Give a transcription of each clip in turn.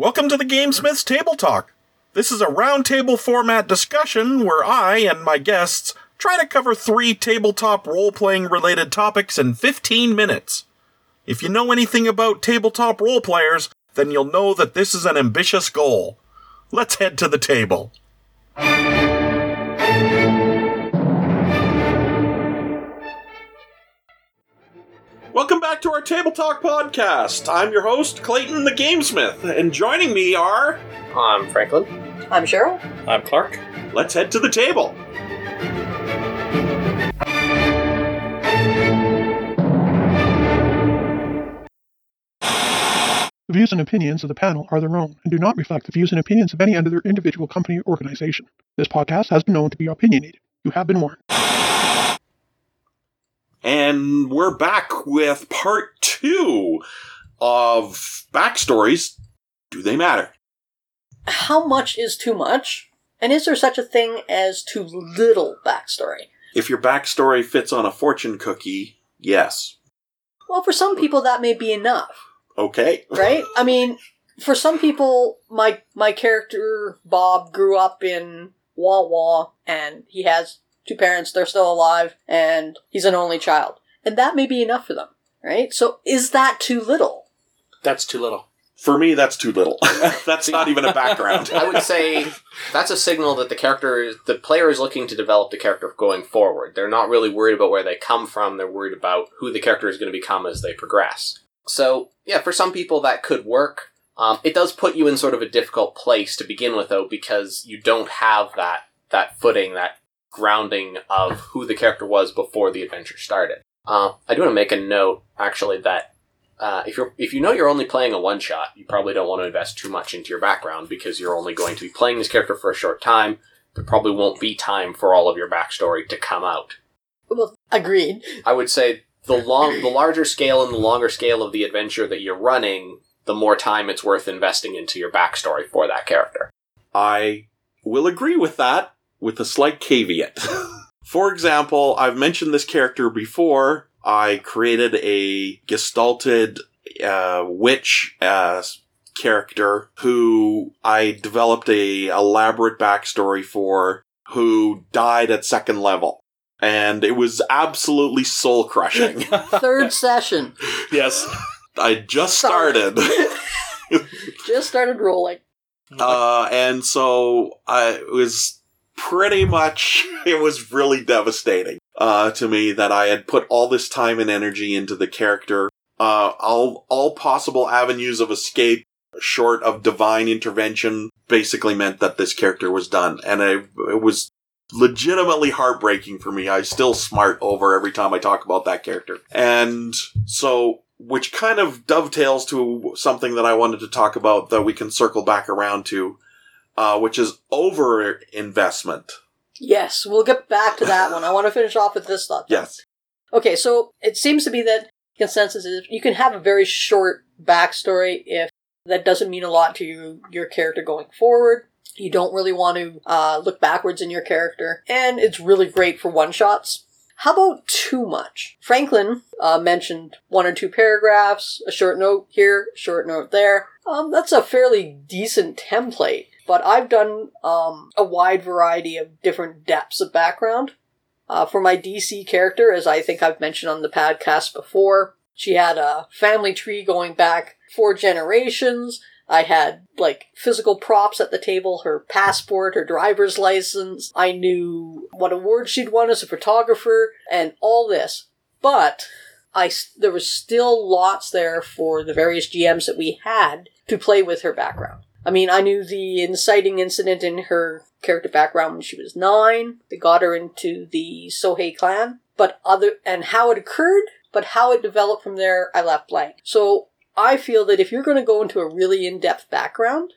Welcome to the Gamesmiths Table Talk. This is a roundtable format discussion where I and my guests try to cover three tabletop role playing related topics in 15 minutes. If you know anything about tabletop role players, then you'll know that this is an ambitious goal. Let's head to the table. Welcome back to our Table Talk podcast. I'm your host, Clayton the Gamesmith, and joining me are. I'm Franklin. I'm Cheryl. I'm Clark. Let's head to the table. The views and opinions of the panel are their own and do not reflect the views and opinions of any other individual company or organization. This podcast has been known to be opinionated. You have been warned. And we're back with part two of backstories. Do they matter? How much is too much? And is there such a thing as too little backstory? If your backstory fits on a fortune cookie, yes. Well, for some people that may be enough, Okay. right? I mean, for some people, my my character Bob grew up in Wawa, and he has two parents; they're still alive, and he's an only child, and that may be enough for them, right? So, is that too little? That's too little. For me, that's too little. that's not even a background. I would say that's a signal that the character, is, the player is looking to develop the character going forward. They're not really worried about where they come from. They're worried about who the character is going to become as they progress. So, yeah, for some people that could work. Um, it does put you in sort of a difficult place to begin with, though, because you don't have that that footing, that grounding of who the character was before the adventure started. Uh, I do want to make a note, actually, that uh, if you're if you know you're only playing a one shot, you probably don't want to invest too much into your background because you're only going to be playing this character for a short time. There probably won't be time for all of your backstory to come out. Well, agreed. I would say the long, the larger scale and the longer scale of the adventure that you're running, the more time it's worth investing into your backstory for that character. I will agree with that with a slight caveat. For example, I've mentioned this character before. I created a gestalted uh, witch uh, character who I developed a elaborate backstory for who died at second level. And it was absolutely soul crushing. Third session. Yes. I just started. Just started rolling. Uh, and so I was pretty much, it was really devastating, uh, to me that I had put all this time and energy into the character. Uh, all, all possible avenues of escape short of divine intervention basically meant that this character was done. And I, it was legitimately heartbreaking for me. I still smart over every time I talk about that character. And so, which kind of dovetails to something that I wanted to talk about that we can circle back around to, uh, which is over investment. Yes, we'll get back to that one. I want to finish off with this thought. Yes. Okay, so it seems to be that consensus is you can have a very short backstory if that doesn't mean a lot to you, your character going forward. You don't really want to uh, look backwards in your character, and it's really great for one shots. How about too much? Franklin uh, mentioned one or two paragraphs, a short note here, short note there. Um, that's a fairly decent template, but I've done um, a wide variety of different depths of background. Uh, for my DC character, as I think I've mentioned on the podcast before, she had a family tree going back four generations. I had like physical props at the table, her passport, her driver's license. I knew what award she'd won as a photographer and all this. But I there was still lots there for the various GMs that we had to play with her background. I mean, I knew the inciting incident in her character background when she was nine that got her into the Sohei clan, but other and how it occurred, but how it developed from there, I left blank. So I feel that if you're going to go into a really in-depth background,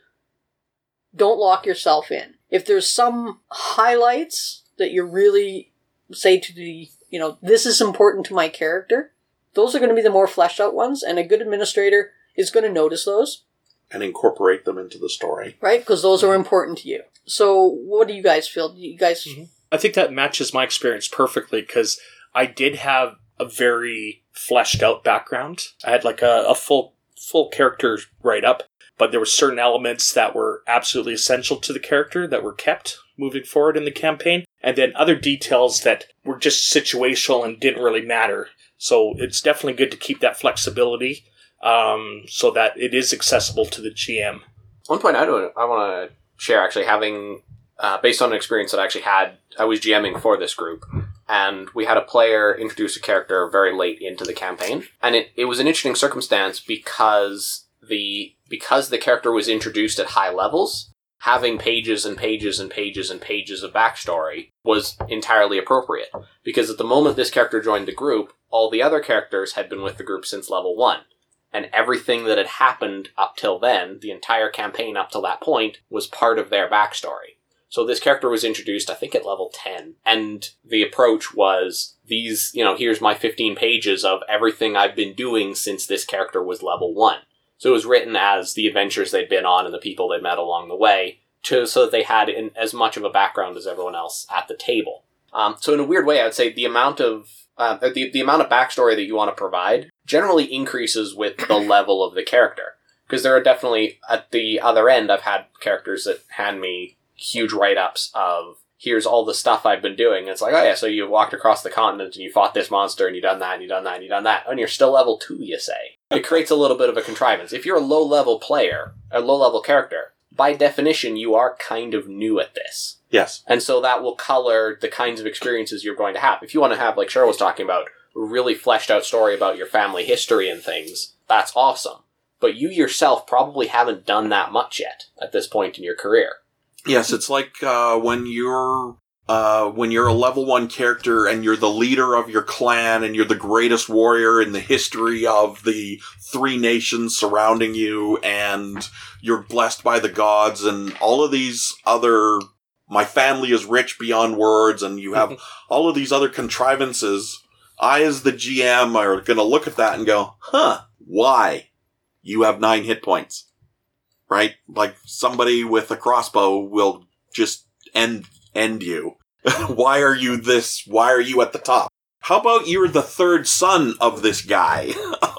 don't lock yourself in. If there's some highlights that you're really say to the, you know, this is important to my character, those are going to be the more fleshed out ones, and a good administrator is going to notice those, And incorporate them into the story. right? Because those are mm-hmm. important to you. So, what do you guys feel? Do you guys? Mm-hmm. I think that matches my experience perfectly because I did have a very fleshed out background. I had like a, a full full character write up, but there were certain elements that were absolutely essential to the character that were kept moving forward in the campaign, and then other details that were just situational and didn't really matter. So it's definitely good to keep that flexibility um, so that it is accessible to the GM. One point I don't I want to share actually having uh, based on an experience that I actually had. I was GMing for this group, and we had a player introduce a character very late into the campaign, and it, it was an interesting circumstance because the because the character was introduced at high levels. Having pages and pages and pages and pages of backstory was entirely appropriate because at the moment this character joined the group, all the other characters had been with the group since level one and everything that had happened up till then, the entire campaign up till that point, was part of their backstory. So this character was introduced, I think, at level 10, and the approach was these, you know, here's my 15 pages of everything I've been doing since this character was level 1. So it was written as the adventures they'd been on and the people they'd met along the way, to, so that they had in, as much of a background as everyone else at the table. Um, so in a weird way, I would say the amount of uh, the the amount of backstory that you want to provide generally increases with the level of the character. Because there are definitely at the other end, I've had characters that hand me huge write ups of here's all the stuff I've been doing. It's like, oh yeah, so you walked across the continent and you fought this monster and you done that and you done that and you done that, and you're still level two, you say. It creates a little bit of a contrivance. If you're a low level player, a low level character, by definition, you are kind of new at this. Yes. And so that will color the kinds of experiences you're going to have. If you want to have, like Cheryl was talking about, a really fleshed out story about your family history and things, that's awesome. But you yourself probably haven't done that much yet at this point in your career. Yes, it's like uh, when you're uh, when you're a level one character and you're the leader of your clan and you're the greatest warrior in the history of the three nations surrounding you and you're blessed by the gods and all of these other my family is rich beyond words and you have all of these other contrivances i as the gm are going to look at that and go huh why? You have nine hit points. Right? Like somebody with a crossbow will just end end you. Why are you this? Why are you at the top? How about you're the third son of this guy?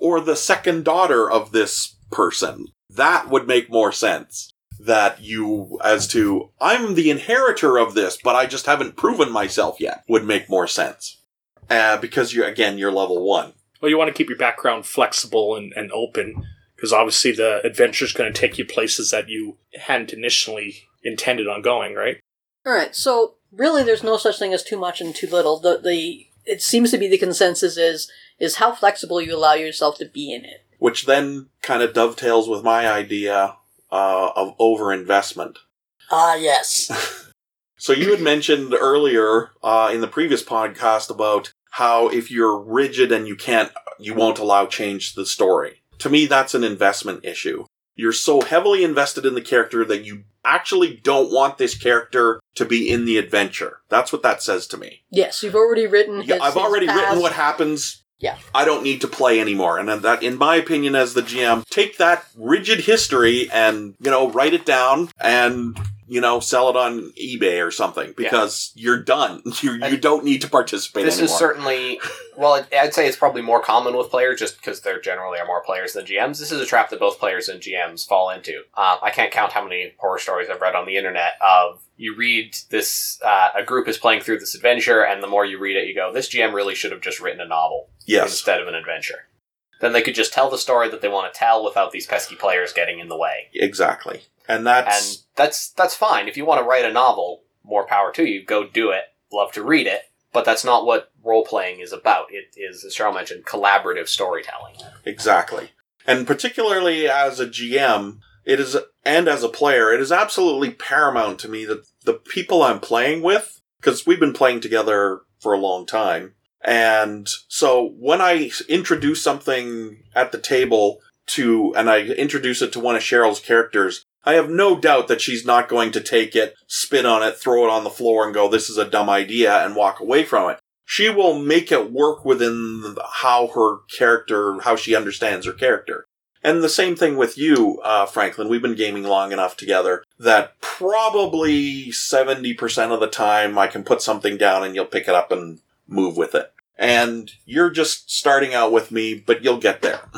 Or the second daughter of this person? That would make more sense that you as to I'm the inheritor of this, but I just haven't proven myself yet would make more sense. Uh, because you're again you're level one. Well, you want to keep your background flexible and, and open because obviously the adventure is going to take you places that you hadn't initially intended on going, right? All right, so really, there's no such thing as too much and too little. The the it seems to be the consensus is is how flexible you allow yourself to be in it. Which then kind of dovetails with my idea uh, of overinvestment. Ah, yes. So you had mentioned earlier uh, in the previous podcast about how if you're rigid and you can't, you won't allow change to the story. To me, that's an investment issue. You're so heavily invested in the character that you actually don't want this character to be in the adventure. That's what that says to me. yes, you've already written. His, Yeah, I've already past. written what happens. Yeah. I don't need to play anymore. And that, in my opinion, as the GM, take that rigid history and, you know, write it down and, you know, sell it on eBay or something because you're done. You, you And don't need to participate This anymore. is certainly, well, I'd say it's probably more common with players just because there generally are more players than GMs. This is a trap that both players and GMs fall into. Uh, I can't count how many horror stories I've read on the internet of you read this, uh, a group is playing through this adventure, and the more you read it, you go, this GM really should have just written a novel yes. instead of an adventure. Then they could just tell the story that they want to tell without these pesky players getting in the way. Exactly. And And that's, that's that's fine. If you want to write a novel, more power to you. Go do it. Love to read it. But that's not what role playing is about. It is, as Cheryl mentioned, collaborative storytelling. Exactly. And particularly as a GM, it is, and as a player, it is absolutely paramount to me that the people I'm playing with, because we've been playing together for a long time, and so when I introduce something at the table to, and I introduce it to one of Cheryl's characters, I have no doubt that she's not going to take it, spit on it, throw it on the floor and go, this is a dumb idea and walk away from it. She will make it work within how her character, how she understands her character. And the same thing with you, uh, Franklin. We've been gaming long enough together that probably 70% of the time I can put something down and you'll pick it up and move with it. And you're just starting out with me, but you'll get there.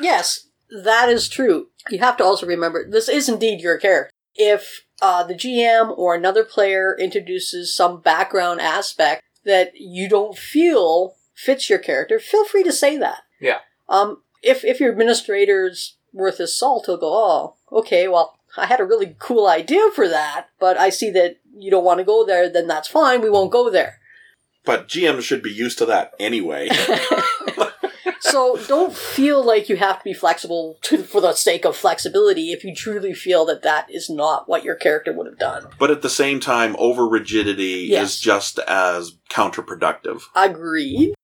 Yes, That is true. You have to also remember this is indeed your character. If uh, the GM or another player introduces some background aspect that you don't feel fits your character, feel free to say that. Yeah. Um, if if your administrator's worth his salt, he'll go, "Oh, okay, well, I had a really cool idea for that, but I see that you don't want to go there. Then that's fine. We won't go there." But GMs should be used to that anyway. so don't feel like you have to be flexible to, for the sake of flexibility if you truly feel that that is not what your character would have done. but at the same time, over rigidity Yes. is just as counterproductive. Agreed.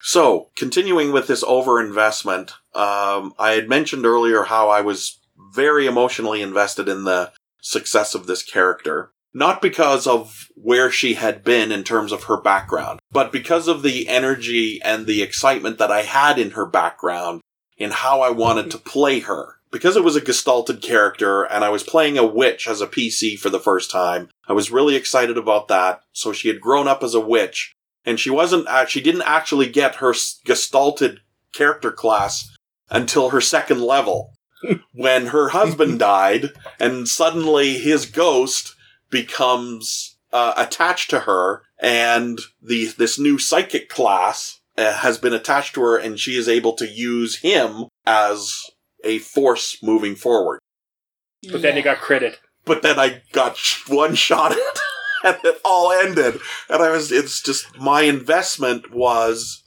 So, continuing with this overinvestment, um, I had mentioned earlier how I was very emotionally invested in the success of this character. Not because of where she had been in terms of her background, but because of the energy and the excitement that I had in her background in how I wanted to play her. Because it was a gestalted character and I was playing a witch as a PC for the first time, I was really excited about that. So she had grown up as a witch and she wasn't act- she didn't actually get her gestalted character class until her second level when her husband died and suddenly his ghost becomes uh, attached to her and the this new psychic class uh, has been attached to her and she is able to use him as a force moving forward But then you got critted. but then I got sh- one shot at and it all ended. And I was, it's just, my investment was,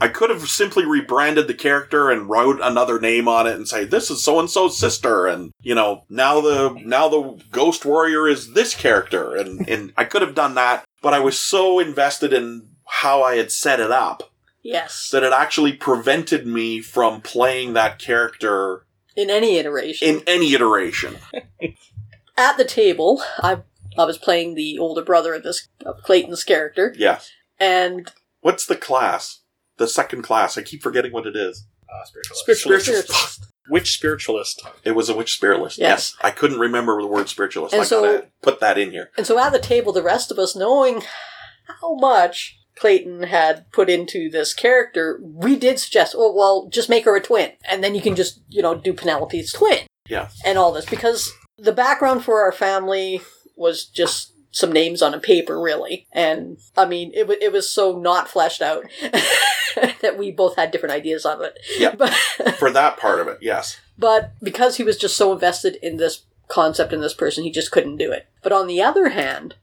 I could have simply rebranded the character and wrote another name on it and say, this is so and so's sister. And, you know, now the, now the ghost warrior is this character. And, and I could have done that, but I was so invested in how I had set it up Yes. that it actually prevented me from playing that character In any iteration. in any iteration. At the table, I I was playing the older brother of this of Clayton's character, Yeah. and What's the class? The second class. I keep forgetting what it is. Uh, spiritualist. Spiritualist. Spiritualist. Which spiritualist? It was a witch spiritualist. Yes. I couldn't remember the word spiritualist. And I so- gotta put that in here. and so at the table, the rest of us knowing how much Clayton had put into this character, we did suggest, oh well, just make her a twin, and then you can just you know do Penelope's twin. Yeah. and all this because the background for our family was just some names on a paper really and i mean it, wa it was so not fleshed out that we both had different ideas on it Yeah. but, For that part of it, yes. but because he was just so invested in this concept and this person he just couldn't do it but on the other hand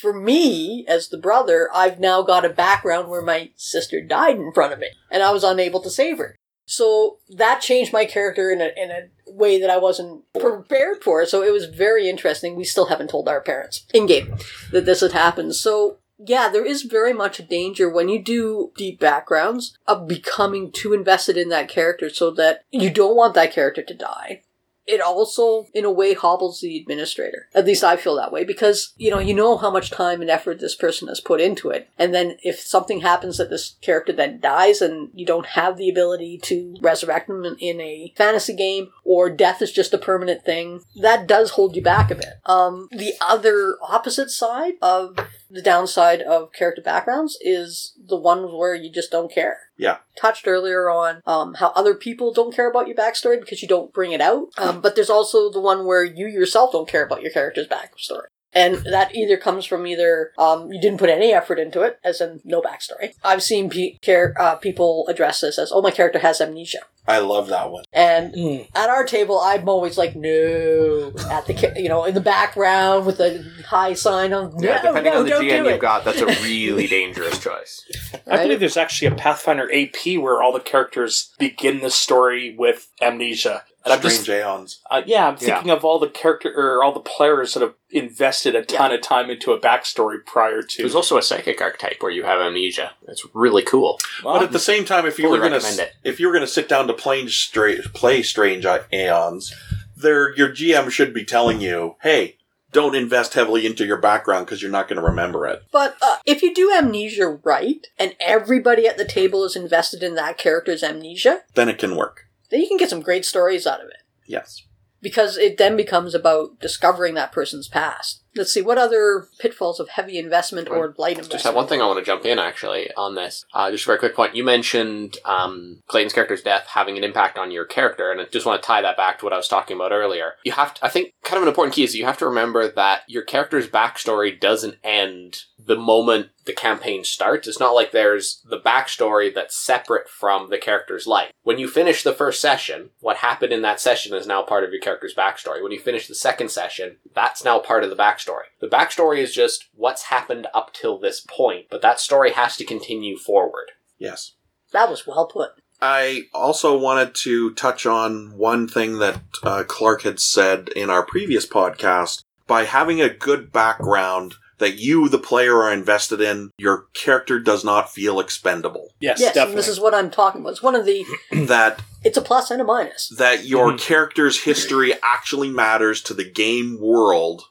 for me as the brother i've now got a background where my sister died in front of me and i was unable to save her so that changed my character in a, in a way that I wasn't prepared for. So it was very interesting. We still haven't told our parents in game that this had happened. So yeah, there is very much a danger when you do deep backgrounds of becoming too invested in that character so that you don't want that character to die. It also, in a way, hobbles the administrator. At least I feel that way because, you know, you know how much time and effort this person has put into it. And then if something happens that this character then dies and you don't have the ability to resurrect them in, a fantasy game or death is just a permanent thing, that does hold you back a bit. Um, the other opposite side of the downside of character backgrounds is the ones where you just don't care Yeah. touched earlier on um, how other people don't care about your backstory because you don't bring it out. Um, but there's also the one where you yourself don't care about your character's backstory. And that either comes from either um, you didn't put any effort into it, as in no backstory. I've seen pe- care, uh, people address this as, "Oh, my character has amnesia," I love that one. and Mm. at our table, I'm always like, "No," at the ca- you know in the background with the high sign on. No, Yeah, depending no, on the don't GM you've got, that's a really dangerous choice. I believe there's actually a Pathfinder AP where all the characters begin the story with amnesia. And I'm Strange just, Aeons. uh, yeah, I'm Yeah. thinking of all the character or all the players that have invested a ton of time into a backstory prior to. There's also a psychic archetype where you have amnesia. It's really cool. Well, But at the same time, if you Fully were gonna if you were gonna sit down to play straight play Strange Aeons, there your GM should be telling you, "Hey, don't invest heavily into your background because you're not going to remember it." But uh, if you do amnesia right, and everybody at the table is invested in that character's amnesia, Then it can work. Then you can get some great stories out of it. Yes. Because it then becomes about discovering that person's past. Let's see, what other pitfalls of heavy investment or light investment? Just have one thing I want to jump in actually on this. Uh, just a very quick point. You mentioned um, Clayton's character's death having an impact on your character, and I just want to tie that back to what I was talking about earlier. You have to, I think, kind of an important key is you have to remember that your character's backstory doesn't end the moment the campaign starts. It's not like there's the backstory that's separate from the character's life. When you finish the first session, what happened in that session is now part of your character's backstory. When you finish the second session, that's now part of the backstory. The backstory is just what's happened up till this point, but that story has to continue forward. Yes. That was well put. I also wanted to touch on one thing that uh, Clark had said in our previous podcast. By having a good background that you, the player, are invested in, your character does not feel expendable. Yes, yes, definitely. and this is what I'm talking about. It's one of the. that It's a plus and a minus. that your Mhm. character's history actually matters to the game world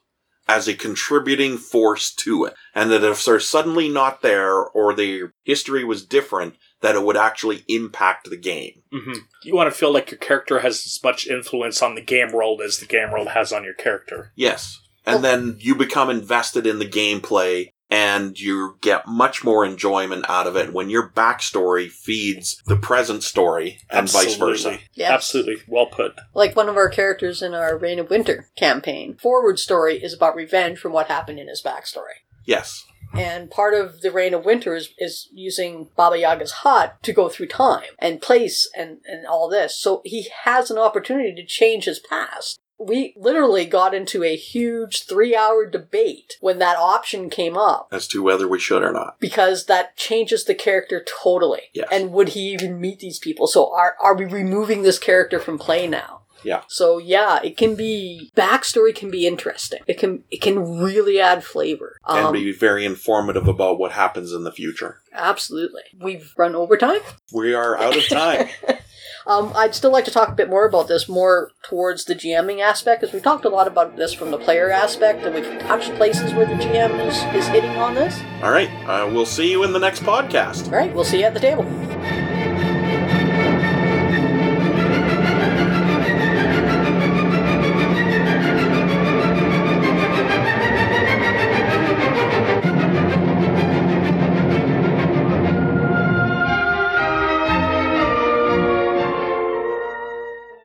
as a contributing force to it. And that if they're suddenly not there or the history was different, that it would actually impact the game. hmm You want to feel like your character has as much influence on the game world as the game world has on your character. Yes. And then you become invested in the gameplay and you get much more enjoyment out of it when your backstory feeds the present story and vice versa. Absolutely. Yes. Absolutely. Well put. Like one of our characters in our Reign of Winter campaign. Forward story is about revenge from what happened in his backstory. Yes. And part of the Reign of Winter is, is using Baba Yaga's hut to go through time and place and, and all this. So he has an opportunity to change his past. We literally got into a huge three hour debate when that option came up As to whether we should or not. because that changes the character totally. Yes. And would he even meet these people? So are, are we removing this character from play now? Yeah. So yeah, it can be backstory can be interesting. It can it can really add flavor. and Um, be very informative about what happens in the future. absolutely. We've run over time We are out of time. Um, I'd still like to talk a bit more about this, more towards the GMing aspect, because we've talked a lot about this from the player aspect, and we've touched places where the GM is, is hitting on this. All right. Uh, we'll see you in the next podcast. All right, we'll see you at the table.